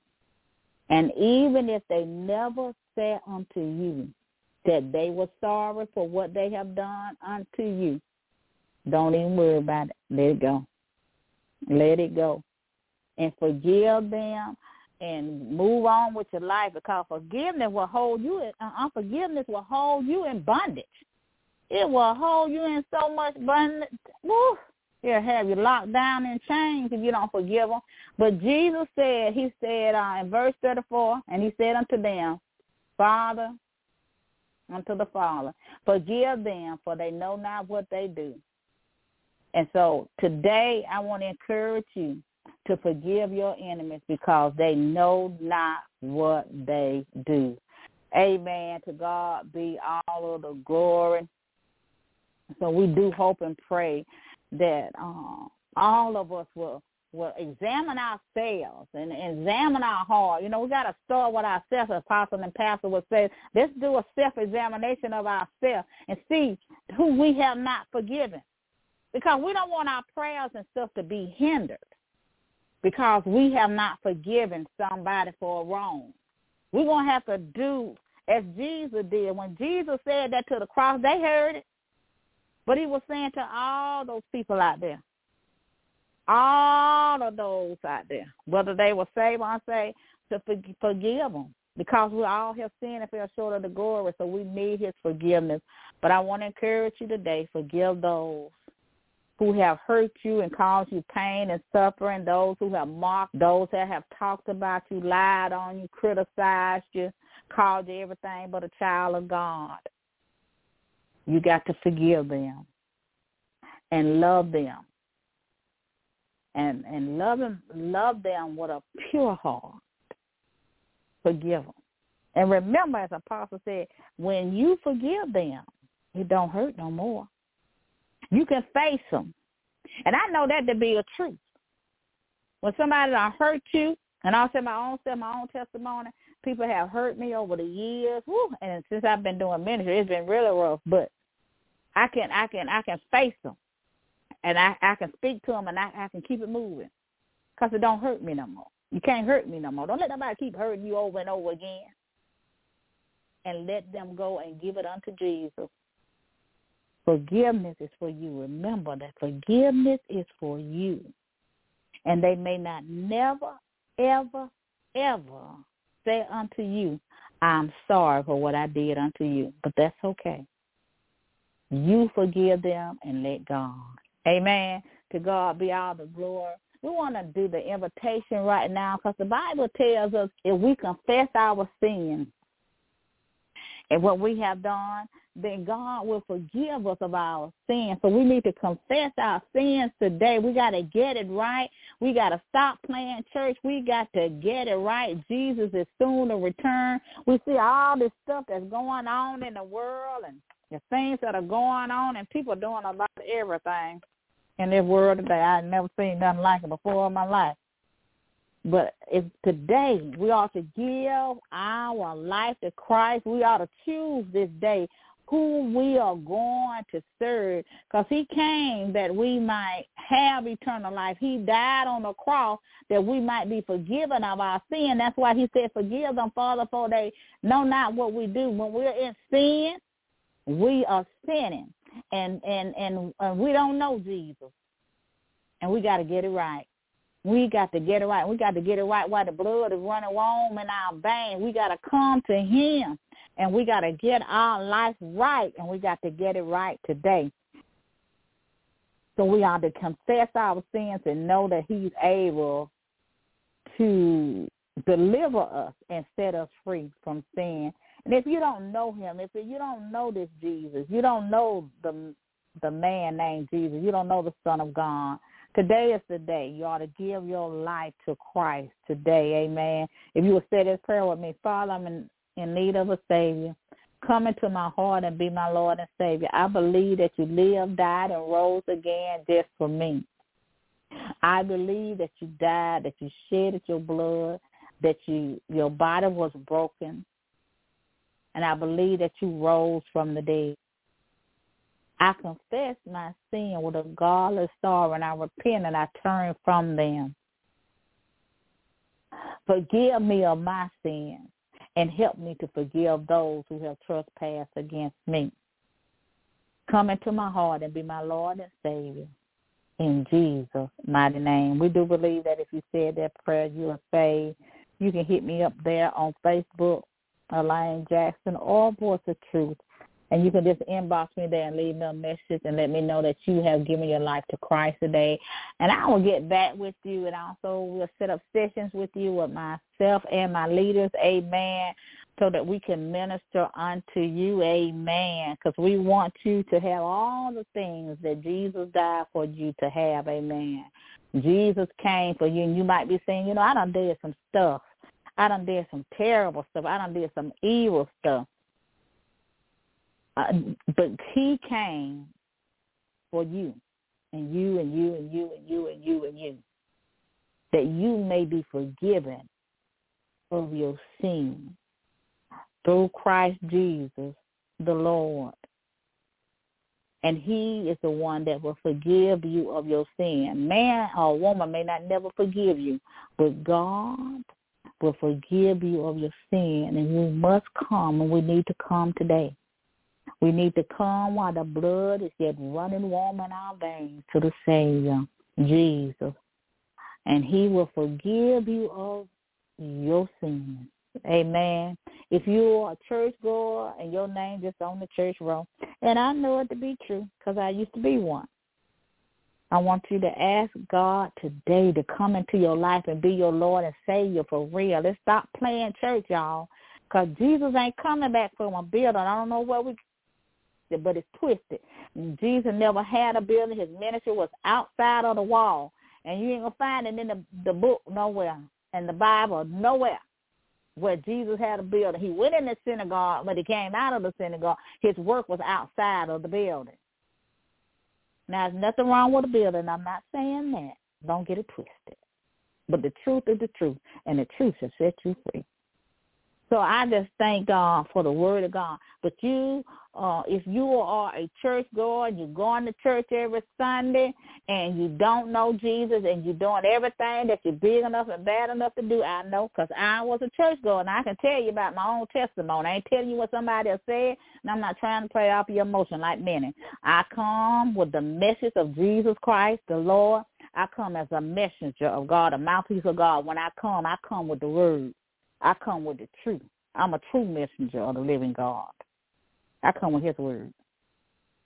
And even if they never said unto you that they were sorry for what they have done unto you, don't even worry about it. Let it go. Let it go. And forgive them and move on with your life because forgiveness will hold you in, uh, unforgiveness will hold you in bondage. It will hold you in so much bondage. Woo, He'll have you locked down in chains if you don't forgive them. But Jesus said, he said uh, in verse 34, and he said unto them, Father, unto the Father, forgive them, for they know not what they do. And so today I want to encourage you to forgive your enemies because they know not what they do. Amen. To God be all of the glory. So we do hope and pray that uh, all of us will will examine ourselves and examine our heart. You know, we got to start with ourselves. as Apostle and Pastor would say, let's do a self-examination of ourselves and see who we have not forgiven. Because we don't want our prayers and stuff to be hindered because we have not forgiven somebody for a wrong. We're going to have to do as Jesus did. When Jesus said that to the cross, they heard it. But he was saying to all those people out there, all of those out there, whether they were saved or unsaved, to forgive them because we all have sinned and fell short of the glory, so we need his forgiveness. But I want to encourage you today, forgive those who have hurt you and caused you pain and suffering, those who have mocked, those that have talked about you, lied on you, criticized you, called you everything but a child of God. You got to forgive them and love them. And and love them love them with a pure heart. Forgive them. And remember, as the Apostle said, when you forgive them, it don't hurt no more. You can face them. And I know that to be a truth. When somebody done hurt you, and I'll say my own self, my own testimony, people have hurt me over the years. And since I've been doing ministry, it's been really rough. But I can I can I can face them, and I I can speak to them, and I I can keep it moving, cause it don't hurt me no more. You can't hurt me no more. Don't let nobody keep hurting you over and over again. And let them go and give it unto Jesus. Forgiveness is for you. Remember that forgiveness is for you. And they may not never, ever, ever say unto you, I'm sorry for what I did unto you. But that's okay. You forgive them and let God. Amen. To God be all the glory. We want to do the invitation right now because the Bible tells us if we confess our sins and what we have done, then God will forgive us of our sins. So we need to confess our sins today. We got to get it right. We got to stop playing church. We got to get it right. Jesus is soon to return. We see all this stuff that's going on in the world and the things that are going on, and people doing a lot of everything in this world today. I've never seen nothing like it before in my life. But if today we ought to give our life to Christ, we ought to choose this day who we are going to serve because he came that we might have eternal life. He died on the cross that we might be forgiven of our sin. That's why he said, forgive them, Father, for they know not what we do. When we're in sin, we are sinning and and and, and we don't know Jesus, and we got to get it right. We got to get it right. We got to get it right while the blood is running warm in our veins. We got to come to him, and we got to get our life right, and we got to get it right today. So we ought to confess our sins and know that he's able to deliver us and set us free from sin and if you don't know him, if you don't know this Jesus, you don't know the the man named Jesus. You don't know the Son of God. Today is the day. You ought to give your life to Christ today. Amen. If you would say this prayer with me, Father, I'm in, in need of a Savior. Come into my heart and be my Lord and Savior. I believe that you lived, died, and rose again just for me. I believe that you died, that you shedded your blood, that you your body was broken, and I believe that you rose from the dead. I confess my sin with a godless sorrow, and I repent and I turn from them. Forgive me of my sins and help me to forgive those who have trespassed against me. Come into my heart and be my Lord and Savior. In Jesus' mighty name. We do believe that if you said that prayer, you are saved. You can hit me up there on Facebook, Elaine Jackson, or Voice of Truth. And you can just inbox me there and leave me a message and let me know that you have given your life to Christ today. And I will get back with you and also we'll set up sessions with you with myself and my leaders. Amen. So that we can minister unto you. Amen. Because we want you to have all the things that Jesus died for you to have. Amen. Jesus came for you and you might be saying, you know, I done did some stuff. I done did some terrible stuff. I done did some evil stuff. Uh, but he came for you and you and you and you and you and you and you that you may be forgiven of your sin through Christ Jesus the Lord. And he is the one that will forgive you of your sin. Man or woman may not never forgive you, but God will forgive you of your sin. And you must come, and we need to come today. We need to come while the blood is yet running warm in our veins to the Savior, Jesus. And he will forgive you of your sins. Amen. If you are a church goer and your name just on the church roll, and I know it to be true because I used to be one. I want you to ask God today to come into your life and be your Lord and Savior for real. Let's stop playing church, y'all, because Jesus ain't coming back from a building. I don't know where we twisted, but it's twisted. Jesus never had a building. His ministry was outside of the wall. And you ain't going to find it in the, the book nowhere, in the Bible, nowhere where Jesus had a building. He went in the synagogue, but he came out of the synagogue. His work was outside of the building. Now, there's nothing wrong with a building. I'm not saying that. Don't get it twisted. But the truth is the truth, and the truth shall set you free. So I just thank God for the word of God. But you, uh, if you are a church goer, you're going to church every Sunday, and you don't know Jesus, and you're doing everything that you're big enough and bad enough to do, I know, because I was a church goer, and I can tell you about my own testimony. I ain't telling you what somebody else said, and I'm not trying to play off your emotion like many. I come with the message of Jesus Christ, the Lord. I come as a messenger of God, a mouthpiece of God. When I come, I come with the word. I come with the truth. I'm a true messenger of the living God. I come with his word.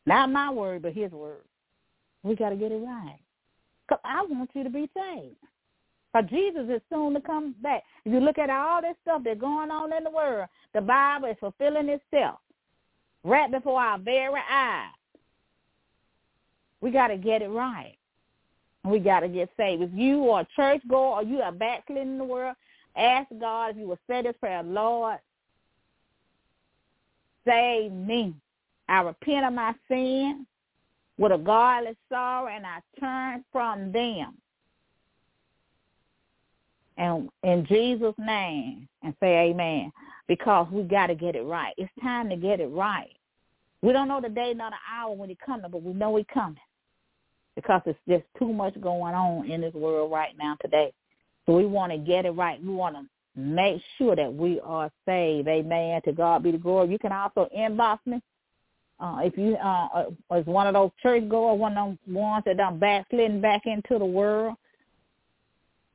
Not my word, but his word. We got to get it right. Because I want you to be saved. Because Jesus is soon to come back. If you look at all this stuff that's going on in the world, the Bible is fulfilling itself right before our very eyes. We got to get it right. We got to get saved. If you are a church goer or you are backsliding in the world, Ask God if you will say this prayer, Lord, save me. I repent of my sin with a godless sorrow and I turn from them. And in Jesus' name, and say amen, because we got to get it right. It's time to get it right. We don't know the day nor the hour when he's coming, but we know he's coming because it's just too much going on in this world right now today. So we want to get it right. We want to make sure that we are saved. Amen. To God be the glory. You can also inbox me. Uh, if you uh, uh is one of those church goers, one of those ones that done backslidden back into the world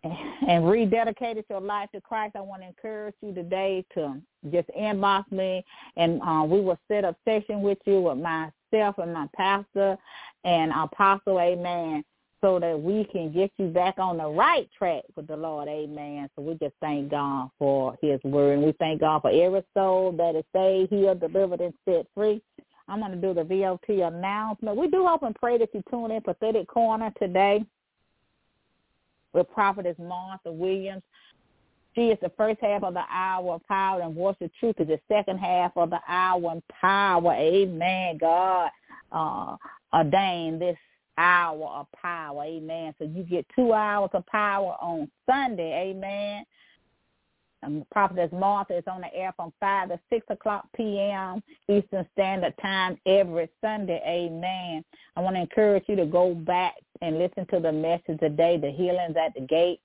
and rededicated your life to Christ, I want to encourage you today to just inbox me and uh, we will set up session with you with myself and my pastor and apostle, amen so that we can get you back on the right track with the Lord. Amen. So we just thank God for his word. And we thank God for every soul that is saved, healed, delivered, and set free. I'm going to do the VOT announcement. We do hope and pray that you tune in Prophetic Corner today with Prophetess Martha Williams. She is the first half of the hour of power and voice of truth is the second half of the hour and power. Amen. God uh, ordained this hour of power. Amen. So you get two hours of power on Sunday. Amen. Um, Prophetess Martha is on the air from 5 to 6 o'clock p.m. Eastern Standard Time every Sunday. Amen. I want to encourage you to go back and listen to the message today, the healings at the gate.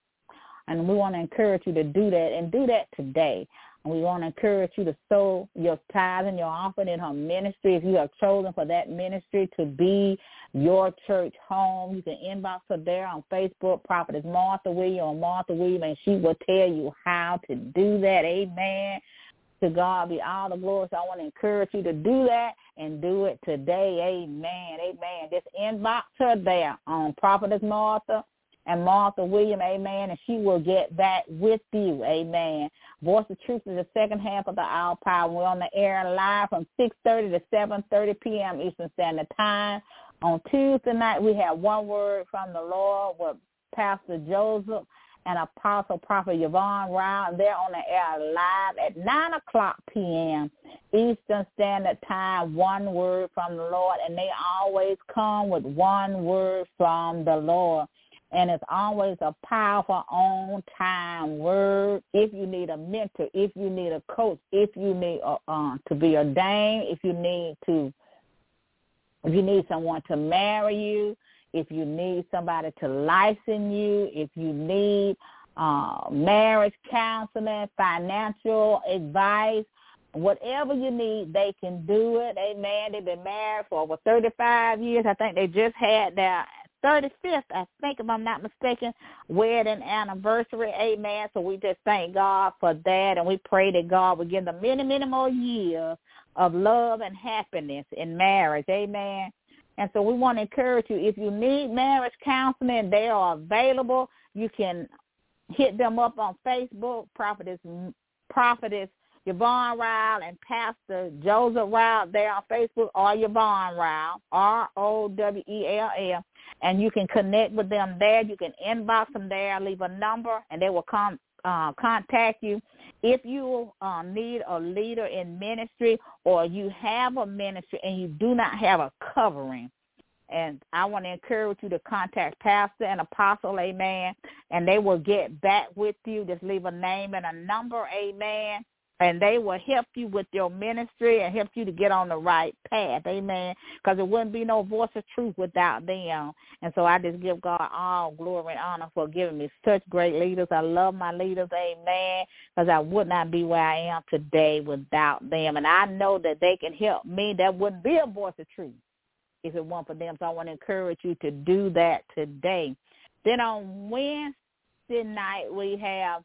And we want to encourage you to do that and do that today. We want to encourage you to sow your tithe and your offering in her ministry. If you have chosen for that ministry to be your church home, you can inbox her there on Facebook, Prophetess Martha William or Martha William, and she will tell you how to do that. Amen. To God be all the glory. So I want to encourage you to do that and do it today. Amen. Amen. Just inbox her there on Prophetess Martha and Martha William, amen, and she will get back with you, amen. Voice of Truth is the second half of the hour power. We're on the air live from 6.30 to 7.30 p.m. Eastern Standard Time. On Tuesday night, we have one word from the Lord with Pastor Joseph and Apostle Prophet Yvonne. And they're on the air live at 9 o'clock p.m. Eastern Standard Time, one word from the Lord. And they always come with one word from the Lord and it's always a powerful on time word. If you need a mentor, if you need a coach, if you need uh, uh, to be ordained, if you need to, if you need someone to marry you, if you need somebody to license you, if you need uh, marriage counseling, financial advice, whatever you need, they can do it. Amen. They've been married for over 35 years. I think they just had their 35th, I think, if I'm not mistaken, wedding anniversary. Amen. So we just thank God for that, and we pray that God will give them many, many more years of love and happiness in marriage. Amen. And so we want to encourage you, if you need marriage counseling, they are available. You can hit them up on Facebook, Prophetess, Prophetess Yvonne Rowell and Pastor Joseph Rowell there on Facebook or Yvonne Rowell, R-O-W-E-L-L. And you can connect with them there. You can inbox them there, leave a number, and they will come uh, contact you. If you uh, need a leader in ministry or you have a ministry and you do not have a covering, and I want to encourage you to contact pastor and apostle, amen, and they will get back with you. Just leave a name and a number, amen, and they will help you with your ministry and help you to get on the right path. Amen. Because it wouldn't be no voice of truth without them. And so I just give God all glory and honor for giving me such great leaders. I love my leaders. Amen. Because I would not be where I am today without them. And I know that they can help me. That wouldn't be a voice of truth if it weren't for them. So I want to encourage you to do that today. Then on Wednesday night, we have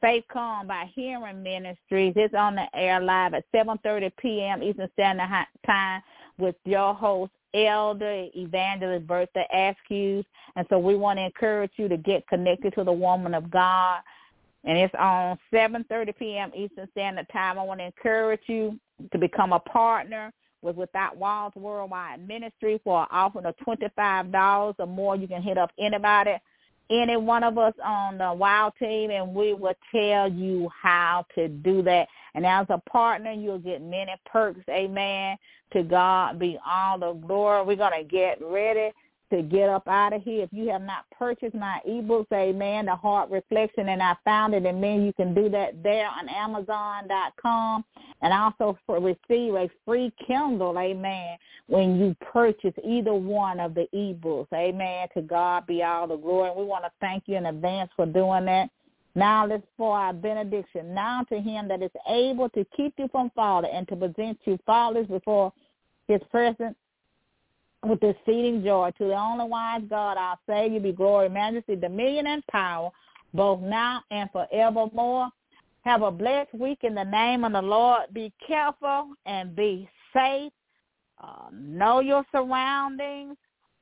Faith Come by Hearing Ministries. It's on the air live at 7.30 p.m. Eastern Standard Time with your host, Elder Evangelist Bertha Askew. And so we want to encourage you to get connected to the woman of God. And it's on 7.30 p.m. Eastern Standard Time. I want to encourage you to become a partner with Without Walls Worldwide Ministry for an offering of $25 or more. You can hit up anybody any one of us on the WOW team, and we will tell you how to do that. And as a partner, you'll get many perks. Amen. To God be all the glory. We're going to get ready to get up out of here. If you have not purchased my ebooks, amen, The Heart Reflection, and I found it, and then you can do that there on Amazon.com and also for receive a free Kindle, amen, when you purchase either one of the ebooks. Amen. To God be all the glory. We want to thank you in advance for doing that. Now let's for our benediction. Now to him that is able to keep you from falling and to present you faultless before his presence with exceeding joy. To the only wise God, our Savior, be glory, majesty, dominion, and power, both now and forevermore. Have a blessed week in the name of the Lord. Be careful and be safe. Uh, know your surroundings.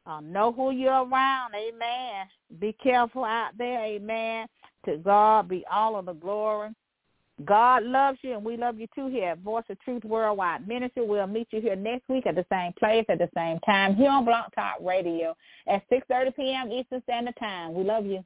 Uh, know who you're around. Amen. Be careful out there. Amen. To God be all of the glory. God loves you, and we love you too here at Voice of Truth Worldwide Ministry. We'll meet you here next week at the same place at the same time here on Blog Talk Radio at 6.30 p.m. Eastern Standard Time. We love you.